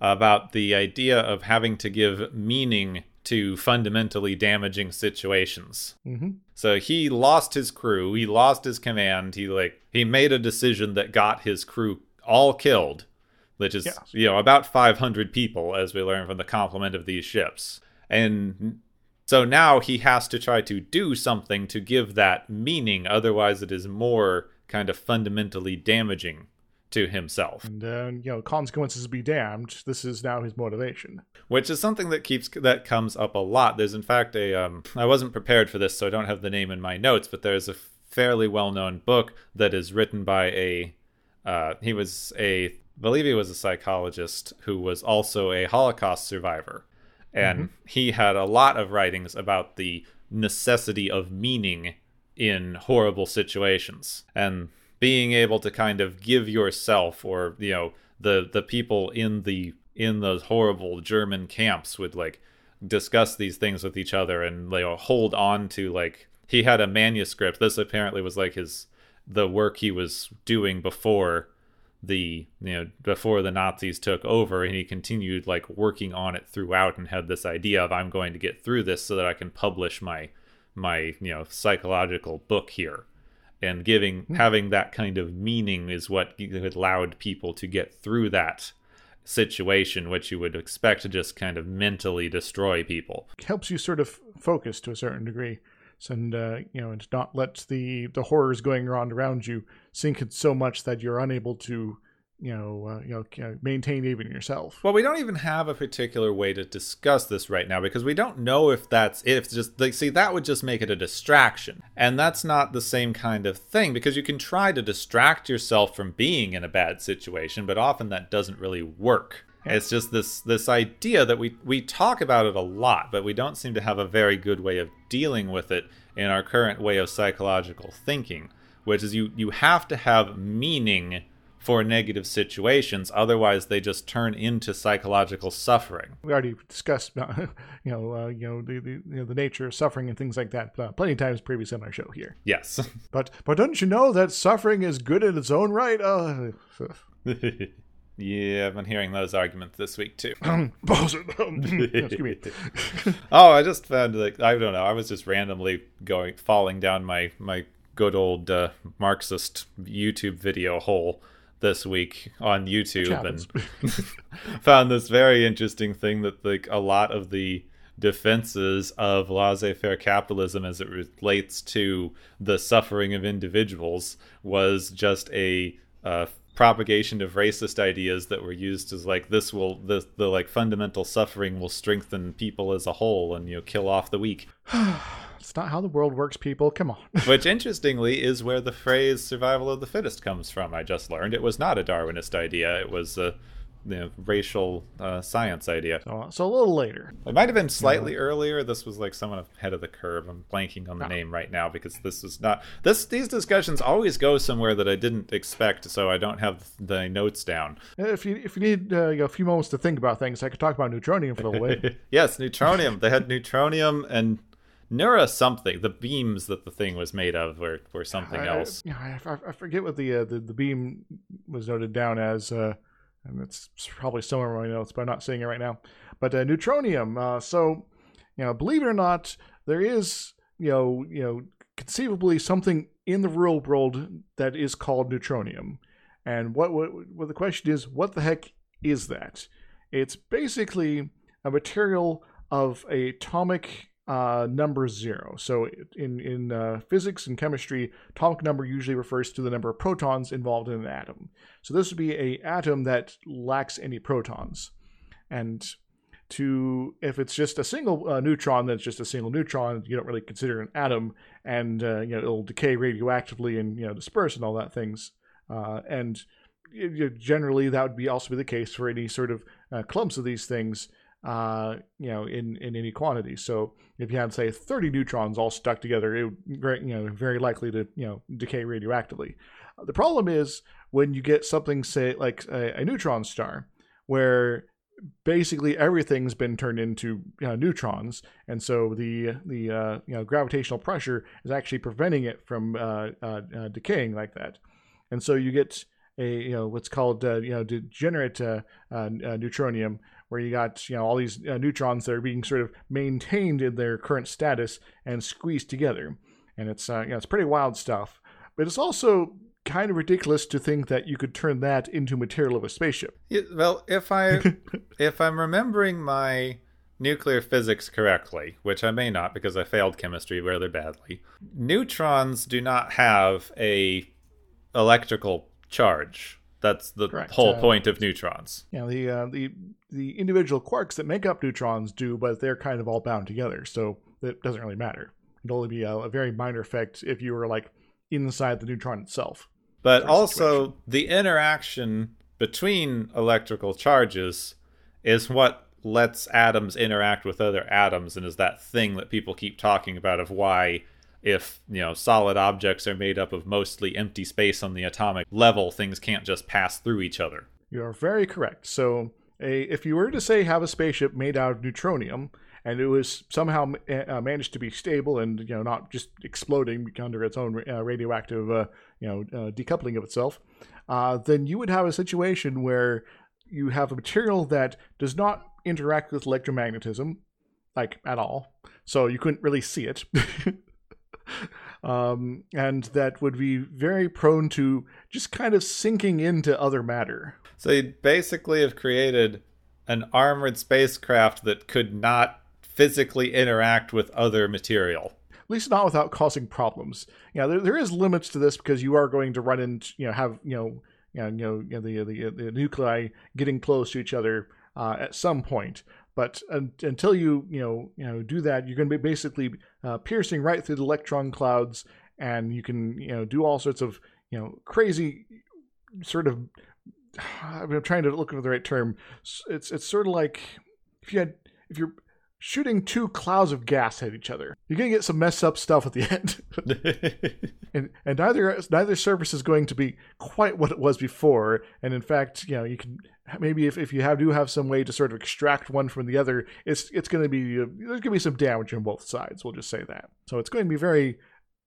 about the idea of having to give meaning to fundamentally damaging situations. Mm-hmm. So he lost his crew, he lost his command, he like he made a decision that got his crew all killed, which is you know about 500 people as we learn from the complement of these ships. And so now he has to try to do something to give that meaning otherwise it is more kind of fundamentally damaging to himself. And uh, you know, consequences be damned. This is now his motivation. which is something that keeps that comes up a lot. There's in fact a um, I wasn't prepared for this, so I don't have the name in my notes, but there's a fairly well-known book that is written by a uh, he was a I believe he was a psychologist who was also a Holocaust survivor, and he had a lot of writings about the necessity of meaning in horrible situations and being able to kind of give yourself or you know the the people in the in those horrible German camps would like discuss these things with each other and they will hold on to like he had a manuscript. This apparently was like his the work he was doing before the you know before the Nazis took over and he continued like working on it throughout and had this idea of I'm going to get through this so that I can publish my my you know psychological book here and giving having that kind of meaning is what allowed people to get through that situation which you would expect to just kind of mentally destroy people. Helps you sort of focus to a certain degree and uh, you know and not let the the horrors going on around you sink in so much that you're unable to you know, uh, you know, maintain even yourself. Well, we don't even have a particular way to discuss this right now because we don't know if that's if just like see that would just make it a distraction, and that's not the same kind of thing because you can try to distract yourself from being in a bad situation, but often that doesn't really work. It's just this this idea that we we talk about it a lot, but we don't seem to have a very good way of dealing with it in our current way of psychological thinking, which is you you have to have meaning for negative situations. Otherwise, they just turn into psychological suffering. We already discussed, you know, uh, you know, the, the you know the nature of suffering and things like that uh, plenty of times previously on our show here. Yes, but but don't you know that suffering is good in its own right? Uh, Yeah, I've been hearing those arguments this week too. Excuse me. oh, I just found like I don't know. I was just randomly going falling down my my good old uh, Marxist YouTube video hole this week on YouTube and found this very interesting thing that like a lot of the defenses of laissez-faire capitalism as it relates to the suffering of individuals was just a uh, propagation of racist ideas that were used as like this will the the like fundamental suffering will strengthen people as a whole and you know kill off the weak It's not how the world works, people. Come on. Which, interestingly, is where the phrase survival of the fittest comes from. I just learned it was not a Darwinist idea, it was a you know, racial uh, science idea. So, so, a little later. It might have been slightly yeah. earlier. This was like someone ahead of the curve. I'm blanking on the name right now because this is not this. These discussions always go somewhere that I didn't expect, so I don't have the notes down. If you if you need uh, you know, a few moments to think about things, I could talk about neutronium for a little bit. yes, neutronium. they had neutronium and Neura something. The beams that the thing was made of were, were something I, else. I, I, I, forget what the, uh, the the beam was noted down as, uh, and it's probably somewhere in my notes, but I'm not seeing it right now. But uh, neutronium. Uh, so, you know, believe it or not, there is you know you know conceivably something in the real world that is called neutronium. And what what, what the question is, what the heck is that? It's basically a material of a atomic uh, number zero. So in in uh, physics and chemistry, atomic number usually refers to the number of protons involved in an atom. So this would be a atom that lacks any protons, and to if it's just a single uh, neutron, that's just a single neutron. You don't really consider an atom, and uh, you know it'll decay radioactively and you know disperse and all that things. Uh, and it, generally, that would be also be the case for any sort of uh, clumps of these things uh, you know, in, in any quantity. So if you had, say, 30 neutrons all stuck together, it would, you know, very likely to, you know, decay radioactively. The problem is when you get something, say, like a, a neutron star, where basically everything's been turned into uh, neutrons, and so the the uh, you know gravitational pressure is actually preventing it from uh, uh, uh decaying like that, and so you get a you know what's called uh, you know degenerate neutronium, where you got you know all these uh, neutrons that are being sort of maintained in their current status and squeezed together, and it's uh, you know it's pretty wild stuff. But it's also kind of ridiculous to think that you could turn that into material of a spaceship. Yeah, well, if I if I'm remembering my nuclear physics correctly, which I may not because I failed chemistry rather badly, neutrons do not have a electrical charge. That's the Correct. whole uh, point of neutrons. Yeah, the uh, the the individual quarks that make up neutrons do, but they're kind of all bound together, so it doesn't really matter. It'd only be a, a very minor effect if you were like inside the neutron itself. But also, situation. the interaction between electrical charges is what lets atoms interact with other atoms, and is that thing that people keep talking about of why if you know solid objects are made up of mostly empty space on the atomic level things can't just pass through each other. You're very correct. So a, if you were to say have a spaceship made out of neutronium and it was somehow uh, managed to be stable and you know not just exploding under its own uh, radioactive uh, you know uh, decoupling of itself uh, then you would have a situation where you have a material that does not interact with electromagnetism like at all. So you couldn't really see it um, and that would be very prone to just kind of sinking into other matter. So you basically have created an armored spacecraft that could not physically interact with other material. At least not without causing problems. Yeah, there, there is limits to this because you are going to run into, you know, have, you know, you know, you know the, the, the nuclei getting close to each other uh, at some point. But until you you know you know do that, you're going to be basically uh, piercing right through the electron clouds, and you can you know do all sorts of you know crazy sort of. I'm trying to look for the right term. It's it's sort of like if you had if you're shooting two clouds of gas at each other. You're gonna get some messed up stuff at the end, and and neither neither surface is going to be quite what it was before. And in fact, you know, you can maybe if, if you have do have some way to sort of extract one from the other, it's it's going to be there's going to be some damage on both sides. We'll just say that. So it's going to be very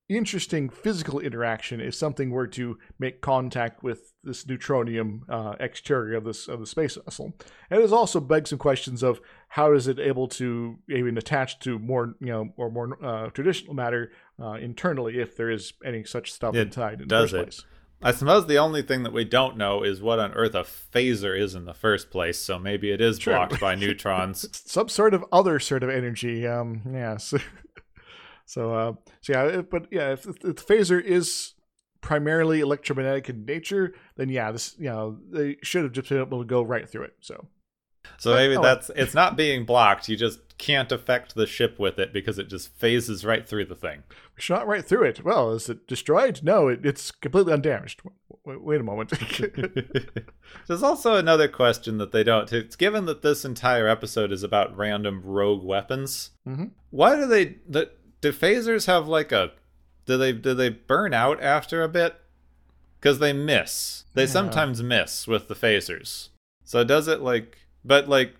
interesting physical interaction if something were to make contact with this neutronium uh, exterior of this of the space vessel. And it also begs some questions of how is it able to even attach to more you know or more uh, traditional matter uh, internally if there is any such stuff it inside in does the first it. place. I suppose the only thing that we don't know is what on earth a phaser is in the first place. So maybe it is blocked by neutrons. Some sort of other sort of energy. Um, yes. so, uh, so yeah, but yeah, if, if the phaser is primarily electromagnetic in nature, then yeah, this you know they should have just been able to go right through it. So, so maybe oh, that's it's not being blocked. You just can't affect the ship with it because it just phases right through the thing. Shot right through it. Well, is it destroyed? No, it, it's completely undamaged. Wait, wait a moment. There's also another question that they don't. It's given that this entire episode is about random rogue weapons. Mm-hmm. Why do they? The, do phasers have like a? Do they do they burn out after a bit? Because they miss. They yeah. sometimes miss with the phasers. So does it like? But like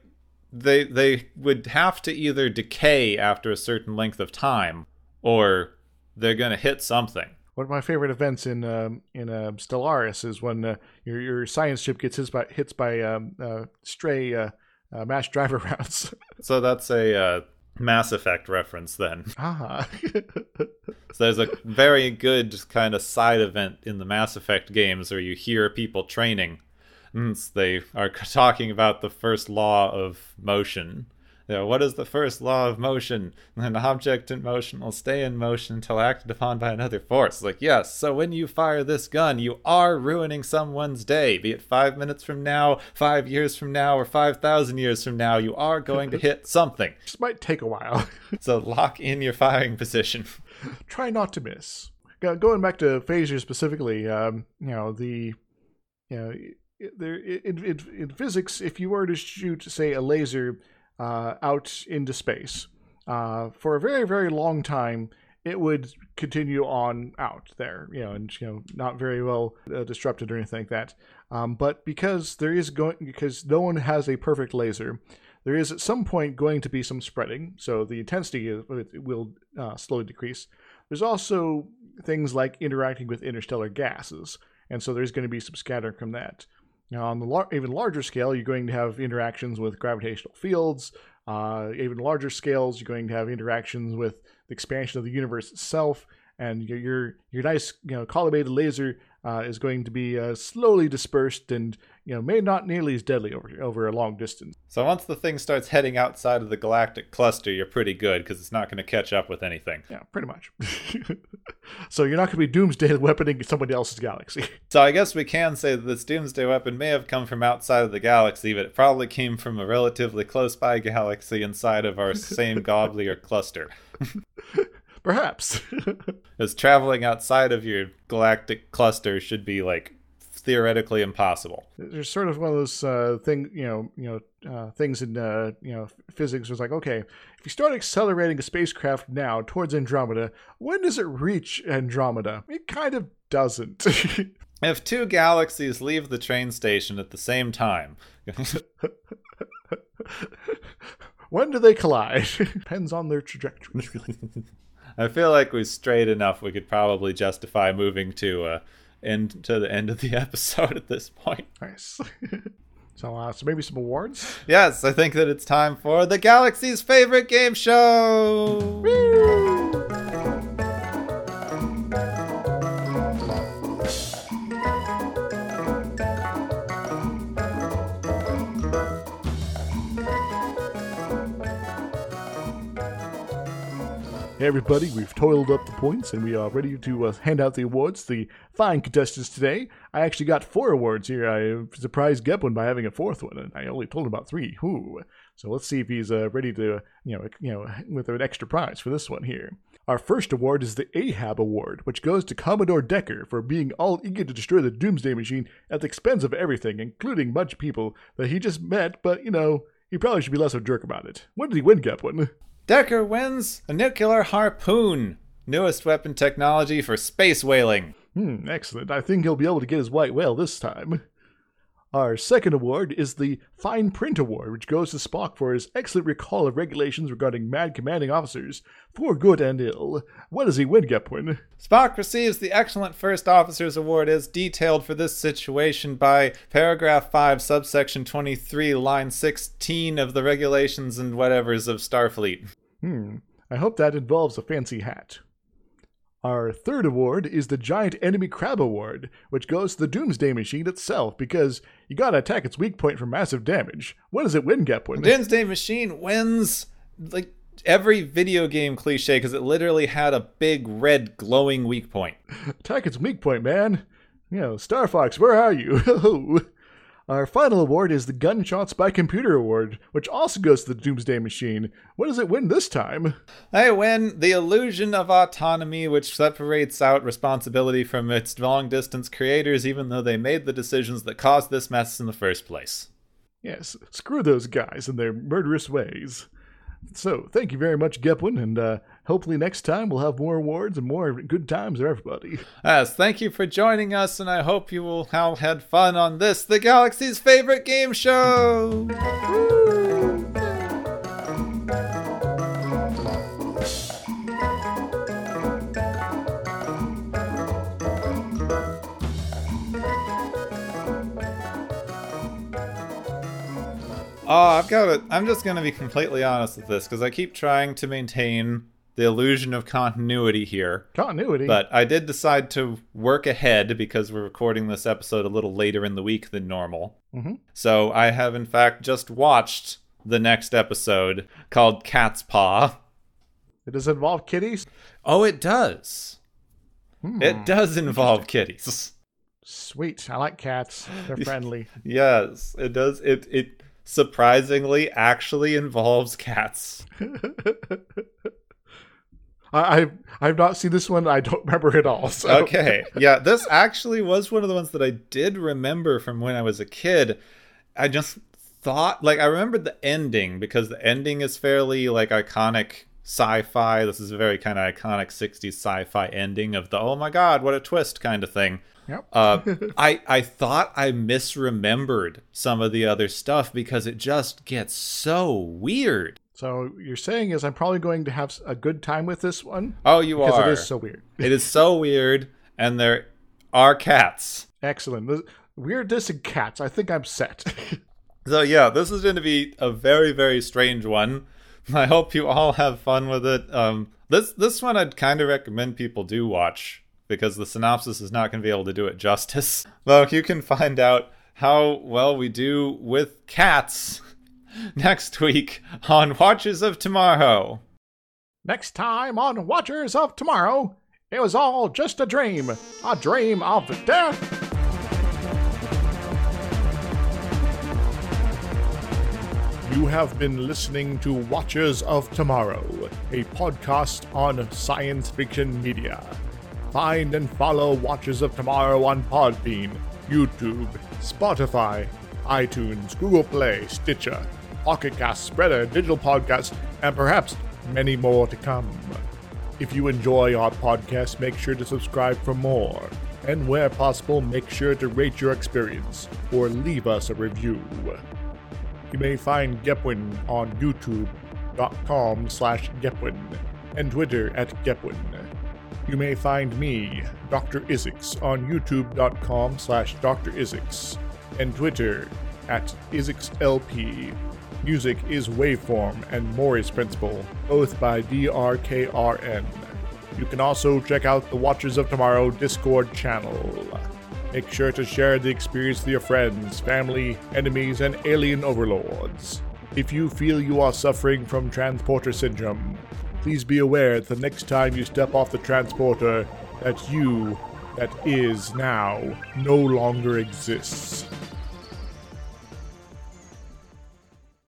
they they would have to either decay after a certain length of time or they're going to hit something. One of my favorite events in um, in uh, Stellaris is when uh, your your science ship gets hits by hits by um, uh, stray uh, uh, mass driver rounds. so that's a uh, Mass Effect reference then. Ah. so there's a very good kind of side event in the Mass Effect games where you hear people training they are talking about the first law of motion. You know, what is the first law of motion? An object in motion will stay in motion until acted upon by another force. Like, yes, so when you fire this gun, you are ruining someone's day. Be it five minutes from now, five years from now, or 5,000 years from now, you are going to hit something. This might take a while. so lock in your firing position. Try not to miss. Going back to Phaser specifically, um, you know, the you know there in, in, in, physics, if you were to shoot, say, a laser uh, out into space uh, for a very, very long time, it would continue on out there, you know, and you know, not very well uh, disrupted or anything like that. Um, but because there is going, because no one has a perfect laser, there is at some point going to be some spreading, so the intensity will uh, slowly decrease. There's also things like interacting with interstellar gases, and so there's going to be some scattering from that. Now, on the lar- even larger scale, you're going to have interactions with gravitational fields. Uh, even larger scales, you're going to have interactions with the expansion of the universe itself. And your your, your nice you know collimated laser uh, is going to be uh, slowly dispersed and you know may not nearly as deadly over over a long distance. So once the thing starts heading outside of the galactic cluster, you're pretty good because it's not going to catch up with anything. Yeah, pretty much. so you're not going to be doomsday weaponing somebody else's galaxy. So I guess we can say that this doomsday weapon may have come from outside of the galaxy, but it probably came from a relatively close by galaxy inside of our same Gobbler cluster. Perhaps. As traveling outside of your galactic cluster should be like theoretically impossible. There's sort of one of those uh, thing, you know, you know, uh, things in uh, you know physics was like, okay, if you start accelerating a spacecraft now towards Andromeda, when does it reach Andromeda? It kind of doesn't. if two galaxies leave the train station at the same time. when do they collide? Depends on their trajectory. I feel like we strayed enough. We could probably justify moving to uh, end to the end of the episode at this point. Nice. so, uh, so maybe some awards. Yes, I think that it's time for the galaxy's favorite game show. Hey everybody, we've toiled up the points and we are ready to uh, hand out the awards. The fine contestants today. I actually got four awards here. I surprised Gepwin by having a fourth one, and I only told him about three. Ooh. So let's see if he's uh, ready to, you know, you know, with an extra prize for this one here. Our first award is the Ahab Award, which goes to Commodore Decker for being all eager to destroy the Doomsday Machine at the expense of everything, including much people that he just met, but, you know, he probably should be less of a jerk about it. What did he win, Gepwin? Decker wins a nuclear harpoon, newest weapon technology for space whaling. Hmm, excellent. I think he'll be able to get his white whale this time. Our second award is the Fine Print Award, which goes to Spock for his excellent recall of regulations regarding mad commanding officers, for good and ill. What does he win, Gepwin? Spock receives the Excellent First Officers Award as detailed for this situation by paragraph 5, subsection 23, line 16 of the regulations and whatevers of Starfleet. Hmm, I hope that involves a fancy hat. Our third award is the Giant Enemy Crab Award, which goes to the Doomsday Machine itself because you gotta attack its weak point for massive damage. What does it win, Gepwin? Doomsday Machine wins like every video game cliche because it literally had a big red glowing weak point. attack its weak point, man. You know, Star Fox, where are you? Our final award is the Gunshots by Computer Award, which also goes to the Doomsday Machine. What does it win this time? I win the illusion of autonomy, which separates out responsibility from its long distance creators, even though they made the decisions that caused this mess in the first place. Yes, screw those guys and their murderous ways. So, thank you very much, Gepwin, and uh, hopefully next time we'll have more awards and more good times for everybody. Yes, thank you for joining us, and I hope you have had fun on this, the galaxy's favorite game show! Oh, I've got it. I'm just going to be completely honest with this because I keep trying to maintain the illusion of continuity here. Continuity? But I did decide to work ahead because we're recording this episode a little later in the week than normal. Mm-hmm. So I have, in fact, just watched the next episode called Cat's Paw. It does involve kitties? Oh, it does. Hmm. It does involve kitties. Sweet. I like cats. They're friendly. yes, it does. It it surprisingly actually involves cats. I, I've I've not seen this one. I don't remember it all. So. Okay, yeah, this actually was one of the ones that I did remember from when I was a kid. I just thought, like, I remembered the ending because the ending is fairly like iconic sci-fi. This is a very kind of iconic '60s sci-fi ending of the "oh my god, what a twist" kind of thing. Yep. uh, I I thought I misremembered some of the other stuff because it just gets so weird. So you're saying is I'm probably going to have a good time with this one? Oh, you because are. Because it is so weird. it is so weird, and there are cats. Excellent. Weirdness and cats. I think I'm set. so yeah, this is going to be a very very strange one. I hope you all have fun with it. Um, this this one I'd kind of recommend people do watch because the synopsis is not going to be able to do it justice. Though you can find out how well we do with cats next week on Watchers of Tomorrow. Next time on Watchers of Tomorrow, it was all just a dream, a dream of death. You have been listening to Watchers of Tomorrow, a podcast on science fiction media. Find and follow Watchers of Tomorrow on Podbean, YouTube, Spotify, iTunes, Google Play, Stitcher, Pocket Cast, Spreaker, Digital Podcast, and perhaps many more to come. If you enjoy our podcast, make sure to subscribe for more. And where possible, make sure to rate your experience or leave us a review. You may find Gepwin on youtube.com slash Gepwin and Twitter at Gepwin. You may find me, Dr. Izixs, on youtube.com slash Dr. Izixs and Twitter at IzixsLP. Music is Waveform and Mori's Principle, both by DRKRN. You can also check out the Watchers of Tomorrow Discord channel. Make sure to share the experience with your friends, family, enemies, and alien overlords. If you feel you are suffering from transporter syndrome, please be aware that the next time you step off the transporter, that you, that is now, no longer exists.